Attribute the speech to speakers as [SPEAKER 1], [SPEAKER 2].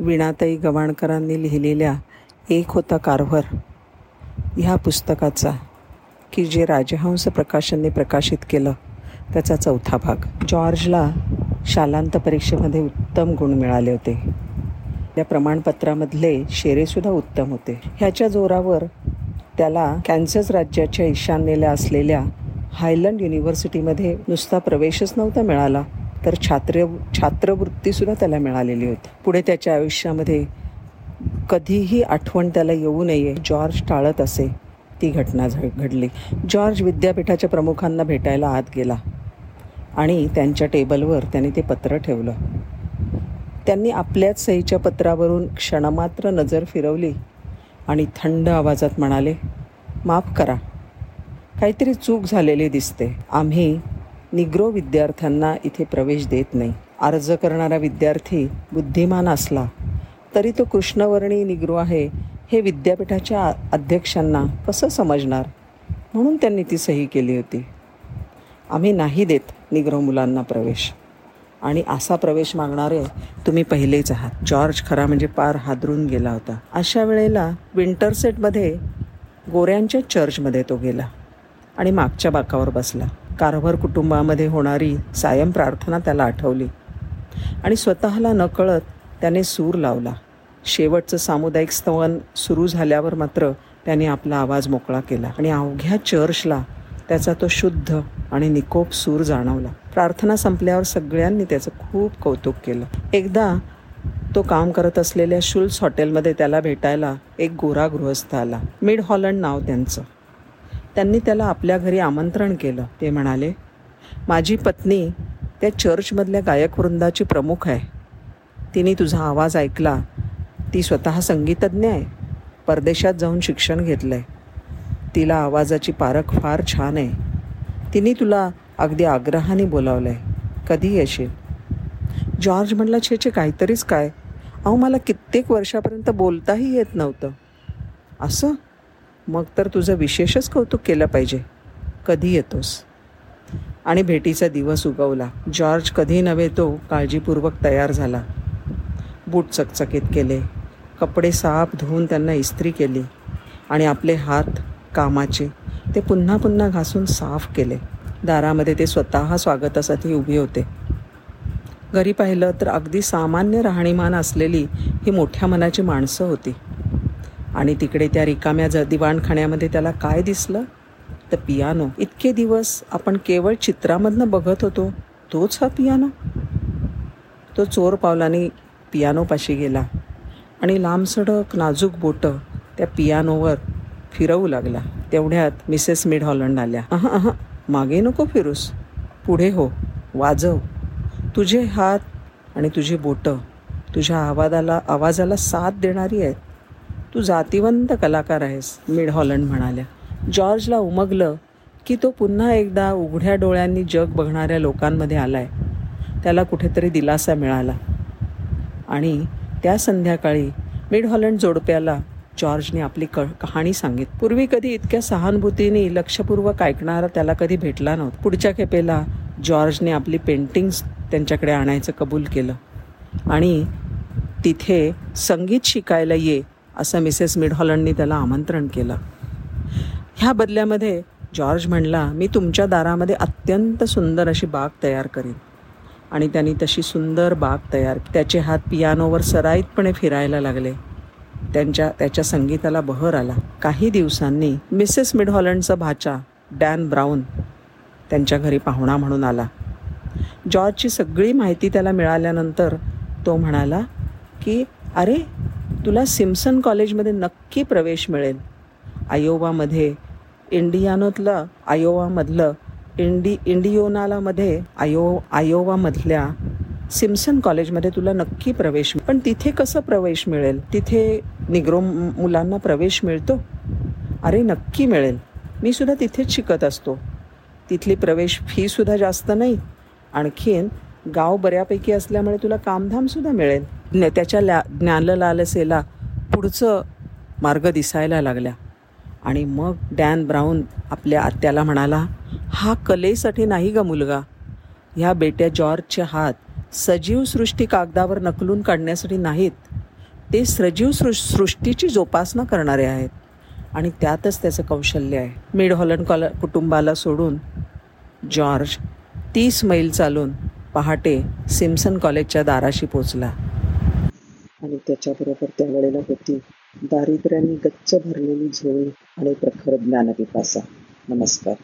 [SPEAKER 1] विणाताई गवाणकरांनी लिहिलेल्या एक होता कारभार. ह्या पुस्तकाचा की जे राजहंस प्रकाशनने प्रकाशित केलं त्याचा चौथा भाग. जॉर्जला शालांत परीक्षेमध्ये उत्तम गुण मिळाले होते. या प्रमाणपत्रामधले शेरेसुद्धा उत्तम होते. ह्याच्या जोरावर त्याला कॅन्सस राज्याच्या ईशान्येला असलेल्या हायलंड युनिव्हर्सिटीमध्ये नुसता प्रवेशच नव्हता मिळाला. तर छात्र छात्रवृत्तीसुद्धा त्याला मिळालेली होती. पुढे त्याच्या आयुष्यामध्ये कधीही आठवण त्याला येऊ नये जॉर्ज टाळत असे ती घटना घडली. जॉर्ज विद्यापीठाच्या प्रमुखांना भेटायला आत गेला आणि त्यांच्या टेबलवर त्याने ते पत्र ठेवलं. त्यांनी आपल्याच सहीच्या पत्रावरून क्षणमात्र नजर फिरवली आणि थंड आवाजात म्हणाले माफ करा. काहीतरी चूक झालेली दिसते. आम्ही निग्रो विद्यार्थ्यांना इथे प्रवेश देत नाही. अर्ज करणारा विद्यार्थी बुद्धिमान असला तरी तो कृष्णवर्णी निग्रो आहे हे विद्यापीठाच्या अध्यक्षांना कसं समजणार? म्हणून त्यांनी ती सही केली होती. आम्ही नाही देत निग्रो मुलांना प्रवेश. आणि असा प्रवेश मागणारे तुम्ही पहिलेच आहात. जॉर्ज खरा म्हणजे पार हादरून गेला होता. अशा वेळेला विंटरसेटमध्ये गोऱ्यांच्या चर्चमध्ये तो गेला आणि मागच्या बाकावर बसला. कारभार कुटुंबामध्ये होणारी सायम प्रार्थना त्याला आठवली. आणि स्वतःला नकळत त्याने सूर लावला. शेवटचं सामुदायिक स्तवन सुरू झाल्यावर मात्र त्याने आपला आवाज मोकळा केला आणि अवघ्या चर्चला त्याचा तो शुद्ध आणि निकोप सूर जाणवला. प्रार्थना संपल्यावर सगळ्यांनी त्याचं खूप कौतुक केलं. एकदा तो काम करत असलेल्या शुल्स हॉटेलमध्ये त्याला भेटायला एक गोरा गृहस्थ आला. मिड हॉलंड नाव त्यांचं. त्यांनी त्याला आपल्या घरी आमंत्रण केलं. ते म्हणाले माझी पत्नी त्या चर्चमधल्या गायकवृंदाची प्रमुख आहे. तिने तुझा आवाज ऐकला. ती स्वतः संगीतज्ञ आहे. परदेशात जाऊन शिक्षण घेतलं आहे तिला आवाजाची पारख फार छान आहे. तिने तुला अगदी आग्रहाने बोलावलं आहे कधी येशील? जॉर्ज म्हणला छे छे काहीतरीच काय? अहो मला कित्येक वर्षापर्यंत बोलताही येत नव्हतं. असं? मग तर तुझं विशेषच कौतुक केलं पाहिजे. कधी येतोस? आणि भेटीचा दिवस उगवला. जॉर्ज कधी नव्हे तो काळजीपूर्वक तयार झाला. बूट चकचकीत केले. कपडे साफ धुवून त्यांना इस्त्री केली. आणि आपले हात कामाचे ते पुन्हा पुन्हा घासून साफ केले. दारामध्ये ते स्वतः स्वागतासाठी उभे होते. घरी पाहिलं तर अगदी सामान्य राहणीमान असलेली ही मोठ्या मनाची माणसं होती. आणि तिकडे त्या रिकाम्या ज दिवाणखाण्यामध्ये त्याला काय दिसलं? तर पियानो. इतके दिवस आपण केवळ चित्रामधनं बघत होतो तोच हा पियानो. तो चोर पावलाने पियानोपाशी गेला आणि लांबसडक नाजूक बोटं त्या पियानोवर फिरवू लागला. तेवढ्यात मिसेस मिड हॉलंड आल्या. अहा अहा मागे नको फिरूस. पुढे हो. वाजव. तुझे हात आणि तुझी बोटं. तुझ्या आवाजाला आवाजाला साथ देणारी आहेत. तू जातीवंत कलाकार आहेस मिड हॉलंड म्हणाल्या. जॉर्जला उमगलं की तो पुन्हा एकदा उघड्या डोळ्यांनी जग बघणाऱ्या लोकांमध्ये आलाय. त्याला कुठेतरी दिलासा मिळाला. आणि त्या संध्याकाळी मिड हॉलंड जोडप्याला जॉर्जने आपली क कहाणी सांगित पूर्वी कधी इतक्या सहानुभूतीने लक्षपूर्वक ऐकणारा त्याला कधी भेटला नव्हता. पुढच्या खेपेला जॉर्जने आपली पेंटिंग्स त्यांच्याकडे आणायचं कबूल केलं. आणि तिथे संगीत शिकायला ये असं मिसेस मिडहॉलंडनी त्याला आमंत्रण केलं. ह्या बदल्यामध्ये जॉर्ज म्हणला मी तुमच्या दारामध्ये अत्यंत सुंदर अशी बाग तयार करेन. आणि त्यांनी तशी सुंदर बाग तयार त्याचे हात पियानोवर सराईतपणे फिरायला लागले. त्यांच्या त्याच्या संगीताला बहर आला. काही दिवसांनी मिसेस मिडहॉलंडचा भाचा डॅन ब्राऊन त्यांच्या घरी पाहुणा म्हणून आला. जॉर्जची सगळी माहिती त्याला मिळाल्यानंतर तो म्हणाला की अरे तुला सिम्सन कॉलेजमध्ये नक्की प्रवेश मिळेल. आयोवामध्ये इंडियानोतलं आयोवामधलं इंडी इंडियोनालामध्ये आयो आयोवामधल्या सिम्सन कॉलेजमध्ये तुला नक्की प्रवेश पण तिथे कसं प्रवेश मिळेल? तिथे निग्रो मुलांना प्रवेश मिळतो? अरे नक्की मिळेल. मी सुद्धा तिथेच शिकत असतो. तिथली प्रवेश फीसुद्धा जास्त नाही. आणखीन गाव बऱ्यापैकी असल्यामुळे तुला कामधामसुद्धा मिळेल. ज्ञा त्याच्या ला ज्ञानलालसेला पुढचं मार्ग दिसायला लागल्या. आणि मग डॅन ब्राऊन आपल्या आत्याला म्हणाला हा कलेसाठी नाही ग मुलगा. ह्या बेट्या जॉर्जचे हात सजीव सृष्टी कागदावर नकलून काढण्यासाठी नाहीत. ते सजीव सृ सृष्टीची जोपासना करणारे आहेत. आणि त्यातच त्याचं कौशल्य आहे. मिड हॉलंड कॉल कुटुंबाला सोडून जॉर्ज तीस मैल चालून पहाटे सिम्सन कॉलेजच्या दाराशी पोचला. त्याच्याबरोबर त्यावेळेला होती. दारिद्र्याने गच्च भरलेली झोळी आणि प्रखर ज्ञानपिपासा. नमस्कार.